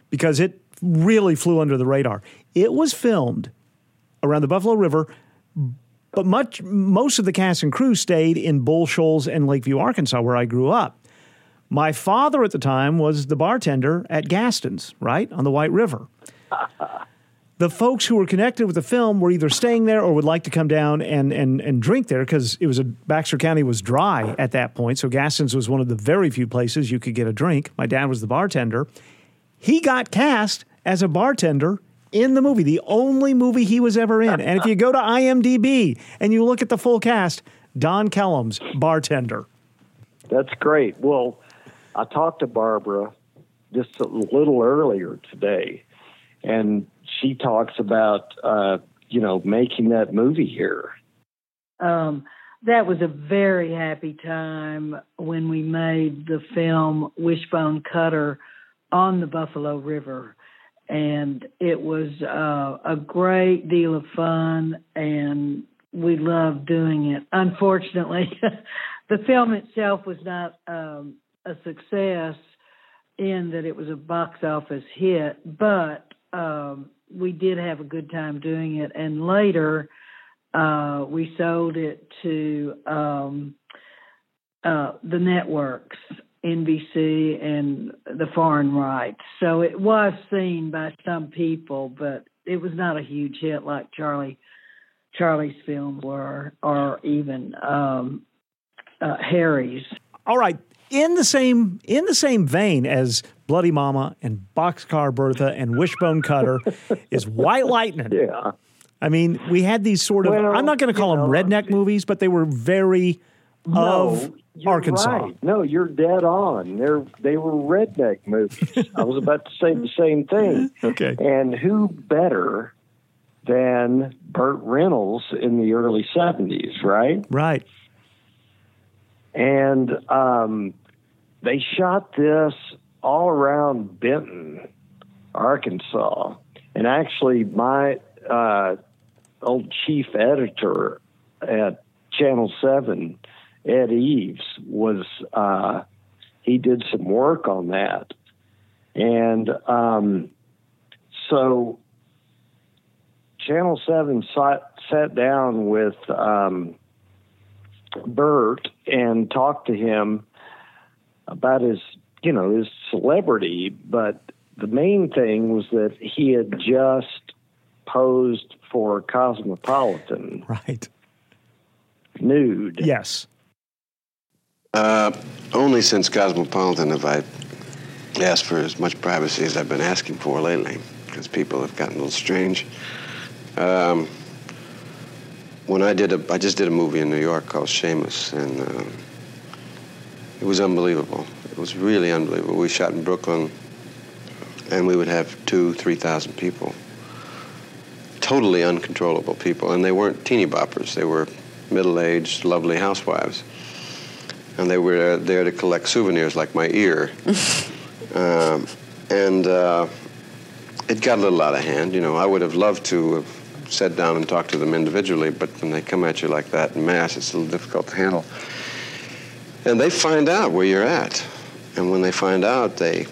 Speaker 1: because it really flew under the radar. It was filmed around the Buffalo River, but much most of the cast and crew stayed in Bull Shoals and Lakeview, Arkansas, where I grew up. My father at the time was the bartender at Gaston's, right on the White River the folks who were connected with the film were either staying there or would like to come down and and and drink there because it was a Baxter County was dry at that point. So Gaston's was one of the very few places you could get a drink. My dad was the bartender. He got cast as a bartender in the movie, the only movie he was ever in. And if you go to IMDb and you look at the full cast, Don Kellums, bartender.
Speaker 15: That's great. Well, I talked to Barbara just a little earlier today, and she talks about uh, you know making that movie here.
Speaker 22: um, that was a very happy time when we made the film Wishbone Cutter on the Buffalo River. And it was uh, a great deal of fun, and we loved doing it. Unfortunately, the film itself was not um, a success in that it was a box office hit, but um, we did have a good time doing it. And later, uh, we sold it to um, uh, the networks, NBC and the foreign rights. So it was seen by some people, but it was not a huge hit like Charlie Charlie's films were, or even um, uh, Harry's.
Speaker 1: All right, in the same in the same vein as Bloody Mama and Boxcar Bertha and Wishbone Cutter is White Lightning.
Speaker 15: Yeah.
Speaker 1: I mean, we had these sort of
Speaker 15: Well,
Speaker 1: I'm not going to call them redneck movies, but they were very of
Speaker 15: you're
Speaker 1: Arkansas.
Speaker 15: right. No, you're dead on. They're they were redneck movies. I was about to say the same thing.
Speaker 1: Okay.
Speaker 15: And who better than Burt Reynolds in the early '70s, right?
Speaker 1: Right.
Speaker 15: And um, they shot this all around Benton, Arkansas. And actually, my uh, old chief editor at Channel 7, Ed Eves, was, uh, he did some work on that. And um, so Channel 7 sat, sat down with um, Burt and talked to him about his, you know, his celebrity, but the main thing was that he had just posed for Cosmopolitan
Speaker 1: Right.
Speaker 15: nude.
Speaker 1: Yes.
Speaker 12: Uh, only since Cosmopolitan have I asked for as much privacy as I've been asking for lately, because people have gotten a little strange. Um, when I did a, I just did a movie in New York called Shamus, and uh, it was unbelievable. It was really unbelievable. We shot in Brooklyn, and we would have two, three thousand people. Totally uncontrollable people, and they weren't teeny boppers. They were middle-aged, lovely housewives, and they were there to collect souvenirs like my ear. um, and uh, it got a little out of hand. You know, I would have loved to have sat down and talked to them individually, but when they come at you like that in mass, it's a little difficult to handle. And they find out where you're at, and when they find out, they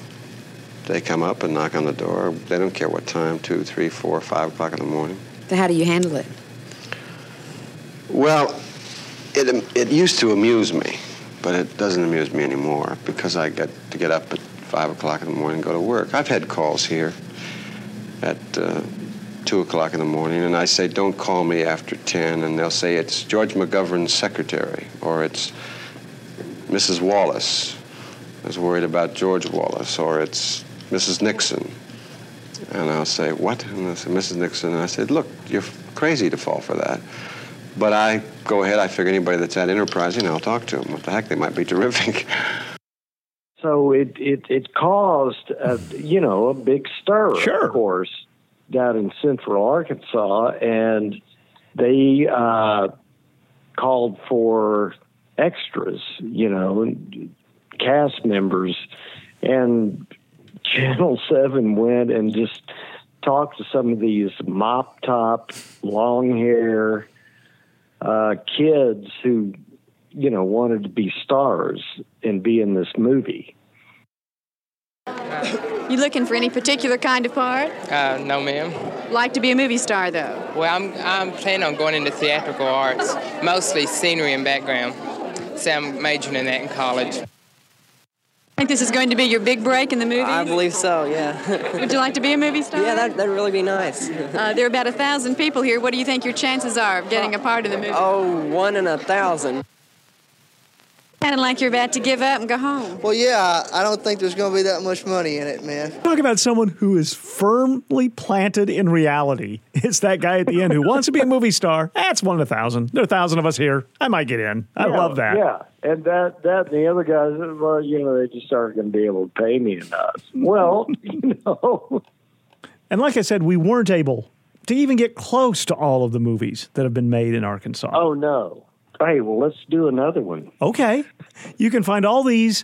Speaker 12: they come up and knock on the door. They don't care what time, two, three, four, five o'clock in the morning.
Speaker 23: So how do you handle it?
Speaker 12: Well, it, it used to amuse me, but it doesn't amuse me anymore because I get to get up at 5 o'clock in the morning and go to work. I've had calls here at uh, 2 o'clock in the morning, and I say, don't call me after 10, and they'll say it's George McGovern's secretary, or it's Mrs. Wallace is worried about George Wallace, or it's Mrs. Nixon. And I'll say, what? And they'll say, Mrs. Nixon. And I said, look, you're crazy to fall for that. But I go ahead, I figure anybody that's at Enterprising, I'll talk to them. What the heck, they might be terrific.
Speaker 15: So it it, it caused a, you know a big stir,
Speaker 1: Sure.
Speaker 15: of course, down in Central Arkansas, and they uh, called for extras, you know, cast members, and Channel Seven went and just talked to some of these mop top, long hair uh, kids who you know wanted to be stars and be in this movie.
Speaker 23: You looking for any particular kind of part?
Speaker 24: Uh, no, ma'am.
Speaker 23: Like to be a movie star, though?
Speaker 24: Well, I'm, I'm planning on going into theatrical arts, mostly scenery and background. So I'm majoring in that in college.
Speaker 23: Think this is going to be your big break in the movie?
Speaker 25: I believe so, yeah.
Speaker 23: Would you like to be a movie star?
Speaker 25: yeah, that, that'd really be nice.
Speaker 23: Uh, there are about a thousand people here. What do you think your chances are of getting a part of the movie?
Speaker 25: Oh, one in a thousand.
Speaker 23: Kind of like you're about to give up and go home.
Speaker 26: Well, yeah, I don't think there's going to be that much money in it, man.
Speaker 1: Talk about someone who is firmly planted in reality. It's that guy at the end who wants to be a movie star. That's one in a thousand. There are a thousand of us here. I might get in. I
Speaker 15: Yeah,
Speaker 1: love that.
Speaker 15: Yeah, and that that and the other guys, well, you know, they just aren't going to be able to pay me enough. Well, you know,
Speaker 1: And like I said, we weren't able to even get close to all of the movies that have been made in Arkansas.
Speaker 15: oh no. Hey, well, let's do another one.
Speaker 1: Okay. You can find all these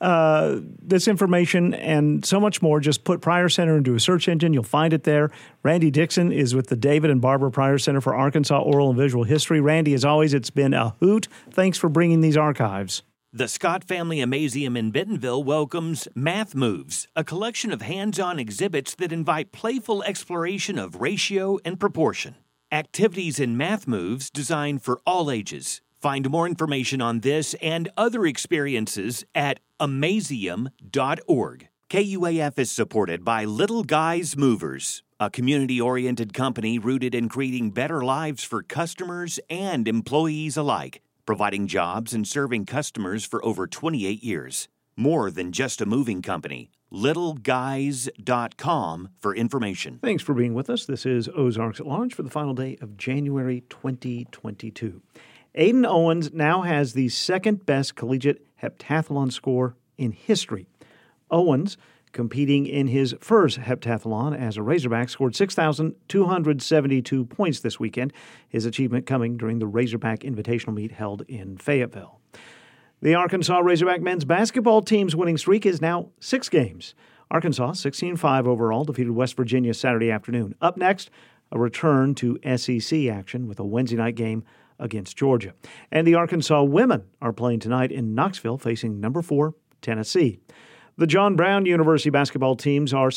Speaker 1: uh, this information and so much more, just put Pryor Center into a search engine. You'll find it there. Randy Dixon is with the David and Barbara Pryor Center for Arkansas Oral and Visual History. Randy, as always, it's been a hoot. Thanks for bringing these archives.
Speaker 13: The Scott Family Amazeum in Bentonville welcomes Math Moves, a collection of hands on exhibits that invite playful exploration of ratio and proportion. Activities and Math Moves designed for all ages. Find more information on this and other experiences at amazeum.org. KUAF is supported by Little Guys Movers, a community oriented company rooted in creating better lives for customers and employees alike providing jobs and serving customers for over 28 years. More than just a moving company. LittleGuys.com for information.
Speaker 1: Thanks for being with us. This is Ozarks at Large for the final day of January 2022. Ayden Owens now has the second best collegiate heptathlon score in history. Owens competing in his first heptathlon as a Razorback, scored 6,272 points this weekend, his achievement coming during the Razorback Invitational meet held in Fayetteville. The Arkansas Razorback men's basketball team's winning streak is now six games. Arkansas, 16 5 overall, defeated West Virginia Saturday afternoon. Up next, a return to SEC action with a Wednesday night game against Georgia. And the Arkansas women are playing tonight in Knoxville, facing number four, Tennessee. The John Brown University basketball teams are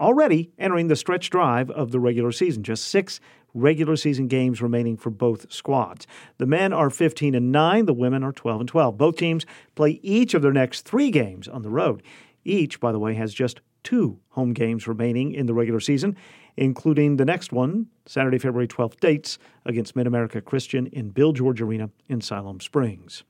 Speaker 1: already entering the stretch drive of the regular season. Just six regular season games remaining for both squads. The men are 15 and 9, the women are 12 and 12. Both teams play each of their next 3 games on the road. Each, by the way, has just 2 home games remaining in the regular season, including the next one, Saturday, February 12th dates against Mid-America Christian in Bill George Arena in Siloam Springs.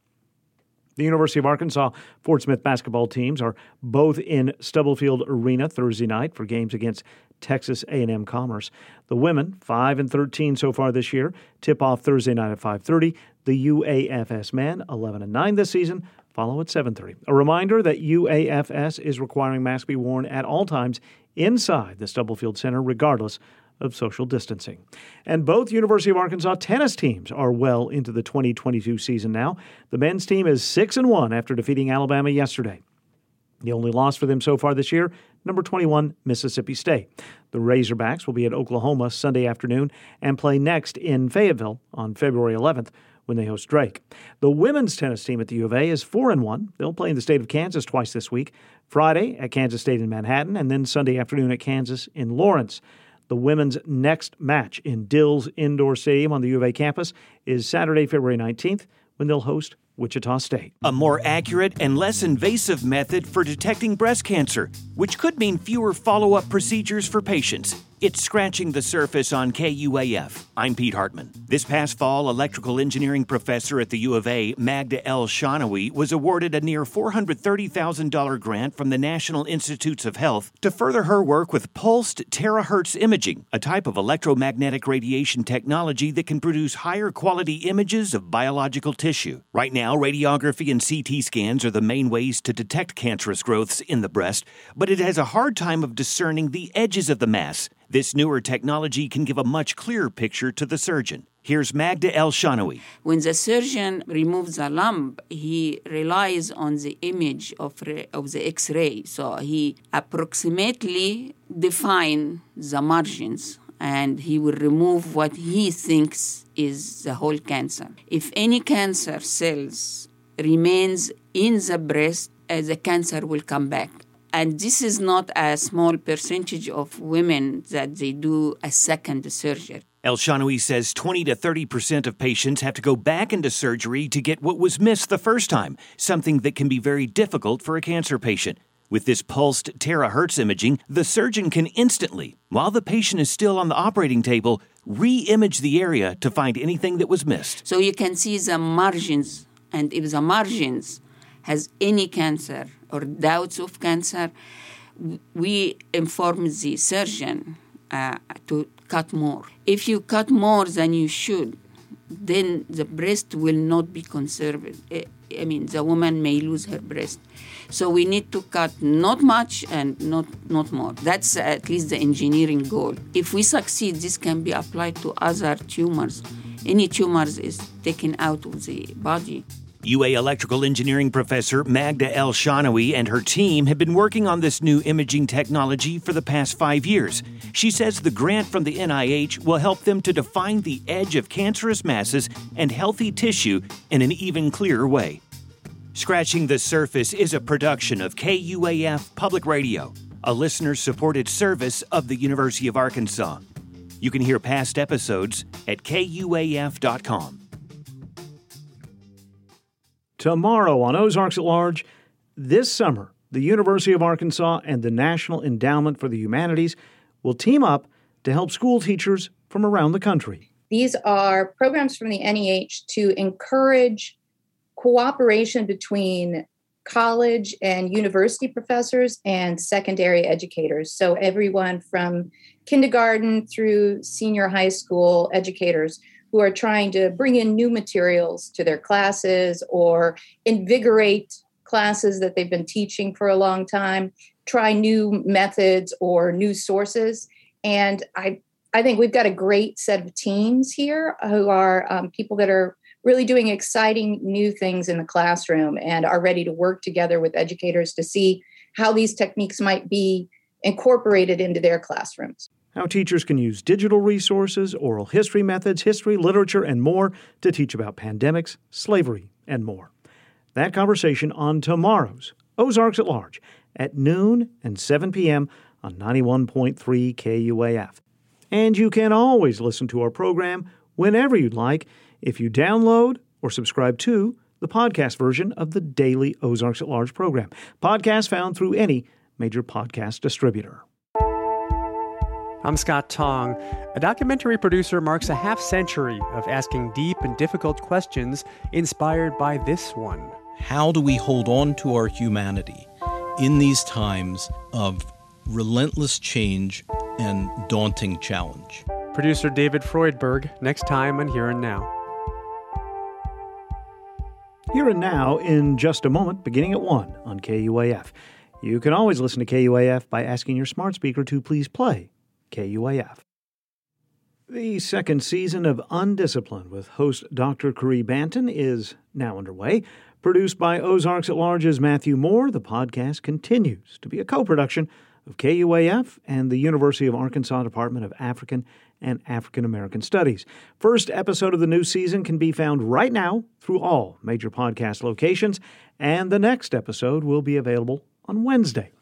Speaker 1: The University of Arkansas Fort Smith basketball teams are both in Stubblefield Arena Thursday night for games against Texas A&M Commerce. The women, 5 and 13 so far this year, tip off Thursday night at 5:30. The UAFS men, 11 and 9 this season, follow at 7:30. A reminder that UAFS is requiring masks be worn at all times inside the Stubblefield Center regardless of social distancing. And both University of Arkansas tennis teams are well into the 2022 season now. The men's team is 6 and 1 after defeating Alabama yesterday. The only loss for them so far this year, number 21, Mississippi State. The Razorbacks will be at Oklahoma Sunday afternoon and play next in Fayetteville on February 11th when they host Drake. The women's tennis team at the U of A is 4 and 1. They'll play in the state of Kansas twice this week. Friday at Kansas State in Manhattan and then Sunday afternoon at Kansas in Lawrence. The women's next match in Dills Indoor Stadium on the U of A campus is Saturday, February 19th, when they'll host Wichita State.
Speaker 13: A more accurate and less invasive method for detecting breast cancer, which could mean fewer follow up procedures for patients. It's Scratching the Surface on KUAF. I'm Pete Hartman. This past fall, electrical engineering professor at the U of A, Magda El-Shenawee, was awarded a near $430,000 grant from the National Institutes of Health to further her work with pulsed terahertz imaging, a type of electromagnetic radiation technology that can produce higher quality images of biological tissue. Right now, radiography and CT scans are the main ways to detect cancerous growths in the breast, but it has a hard time of discerning the edges of the mass this newer technology can give a much clearer picture to the surgeon. Here's Magda El-Shenawee.
Speaker 27: When the surgeon removes the lump, he relies on the image of, re- of the X-ray. So he approximately define the margins and he will remove what he thinks is the whole cancer. If any cancer cells remains in the breast, uh, the cancer will come back and this is not a small percentage of women that they do a second surgery.
Speaker 13: El-Shenawee says 20 to 30 percent of patients have to go back into surgery to get what was missed the first time, something that can be very difficult for a cancer patient. With this pulsed terahertz imaging, the surgeon can instantly, while the patient is still on the operating table, re image the area to find anything that was missed.
Speaker 27: So you can see the margins, and if the margins has any cancer or doubts of cancer, we inform the surgeon uh, to cut more. If you cut more than you should, then the breast will not be conserved. Eh, I mean, the woman may lose her breast. So we need to cut not much and not not more. That's at least the engineering goal. If we succeed, this can be applied to other tumors. Any tumors is taken out of the body.
Speaker 13: UA Electrical Engineering professor Magda El-Shenawee and her team have been working on this new imaging technology for the past five years. She says the grant from the NIH will help them to define the edge of cancerous masses and healthy tissue in an even clearer way. Scratching the Surface is a production of KUAF Public Radio, a listener supported service of the University of Arkansas. You can hear past episodes at kuaf.com.
Speaker 1: Tomorrow on Ozarks at Large, this summer, the University of Arkansas and the National Endowment for the Humanities will team up to help school teachers from around the country.
Speaker 28: These are programs from the NEH to encourage cooperation between college and university professors and secondary educators. So, everyone from kindergarten through senior high school educators who are trying to bring in new materials to their classes or invigorate classes that they've been teaching for a long time, try new methods or new sources. And I, I think we've got a great set of teams here who are um, people that are really doing exciting new things in the classroom and are ready to work together with educators to see how these techniques might be incorporated into their classrooms
Speaker 1: how teachers can use digital resources, oral history methods, history, literature, and more to teach about pandemics, slavery, and more. That conversation on tomorrow's Ozarks at Large at noon and 7 p.m. on 91.3 KUAF. And you can always listen to our program whenever you'd like if you download or subscribe to the podcast version of the daily Ozarks at Large program. Podcast found through any major podcast distributor.
Speaker 29: I'm Scott Tong. A documentary producer marks a half century of asking deep and difficult questions inspired by this one.
Speaker 30: How do we hold on to our humanity in these times of relentless change and daunting challenge?
Speaker 29: Producer David Freudberg, next time on Here and Now.
Speaker 1: Here and Now in just a moment, beginning at 1 on KUAF. You can always listen to KUAF by asking your smart speaker to please play KUAF. The second season of Undisciplined with host Dr. Caree Banton is now underway. Produced by Ozarks at Large's Matthew Moore, the podcast continues to be a co production of KUAF and the University of Arkansas Department of African and African American Studies. First episode of the new season can be found right now through all major podcast locations, and the next episode will be available on Wednesday.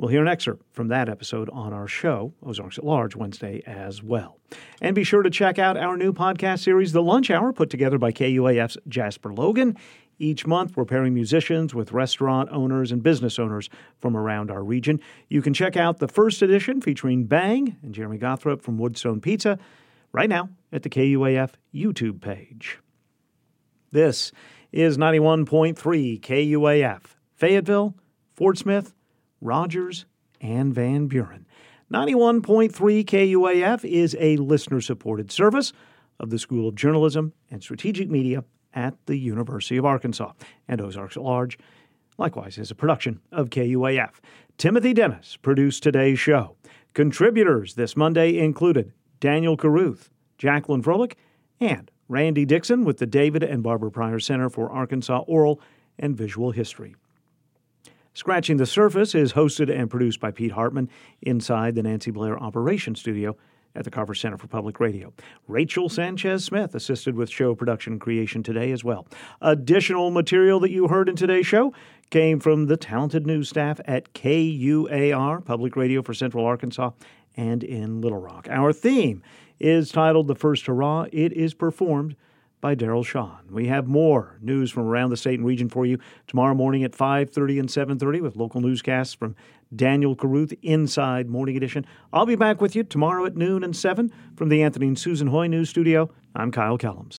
Speaker 1: We'll hear an excerpt from that episode on our show, Ozarks at Large, Wednesday as well. And be sure to check out our new podcast series, The Lunch Hour, put together by KUAF's Jasper Logan. Each month, we're pairing musicians with restaurant owners and business owners from around our region. You can check out the first edition featuring Bang and Jeremy Gothrop from Woodstone Pizza right now at the KUAF YouTube page. This is 91.3 KUAF, Fayetteville, Fort Smith, Rogers, and Van Buren. 91.3 KUAF is a listener supported service of the School of Journalism and Strategic Media at the University of Arkansas, and Ozarks at Large, likewise, is a production of KUAF. Timothy Dennis produced today's show. Contributors this Monday included Daniel Caruth, Jacqueline Froelich, and Randy Dixon with the David and Barbara Pryor Center for Arkansas Oral and Visual History. Scratching the Surface is hosted and produced by Pete Hartman inside the Nancy Blair Operations Studio at the Carver Center for Public Radio. Rachel Sanchez Smith assisted with show production creation today as well. Additional material that you heard in today's show came from the talented news staff at KUAR, Public Radio for Central Arkansas and in Little Rock. Our theme is titled The First Hurrah. It is performed by Daryl Sean. We have more news from around the state and region for you tomorrow morning at 5:30 and 7:30 with local newscasts from Daniel Caruth Inside Morning Edition. I'll be back with you tomorrow at noon and 7 from the Anthony and Susan Hoy News Studio. I'm Kyle Kellums.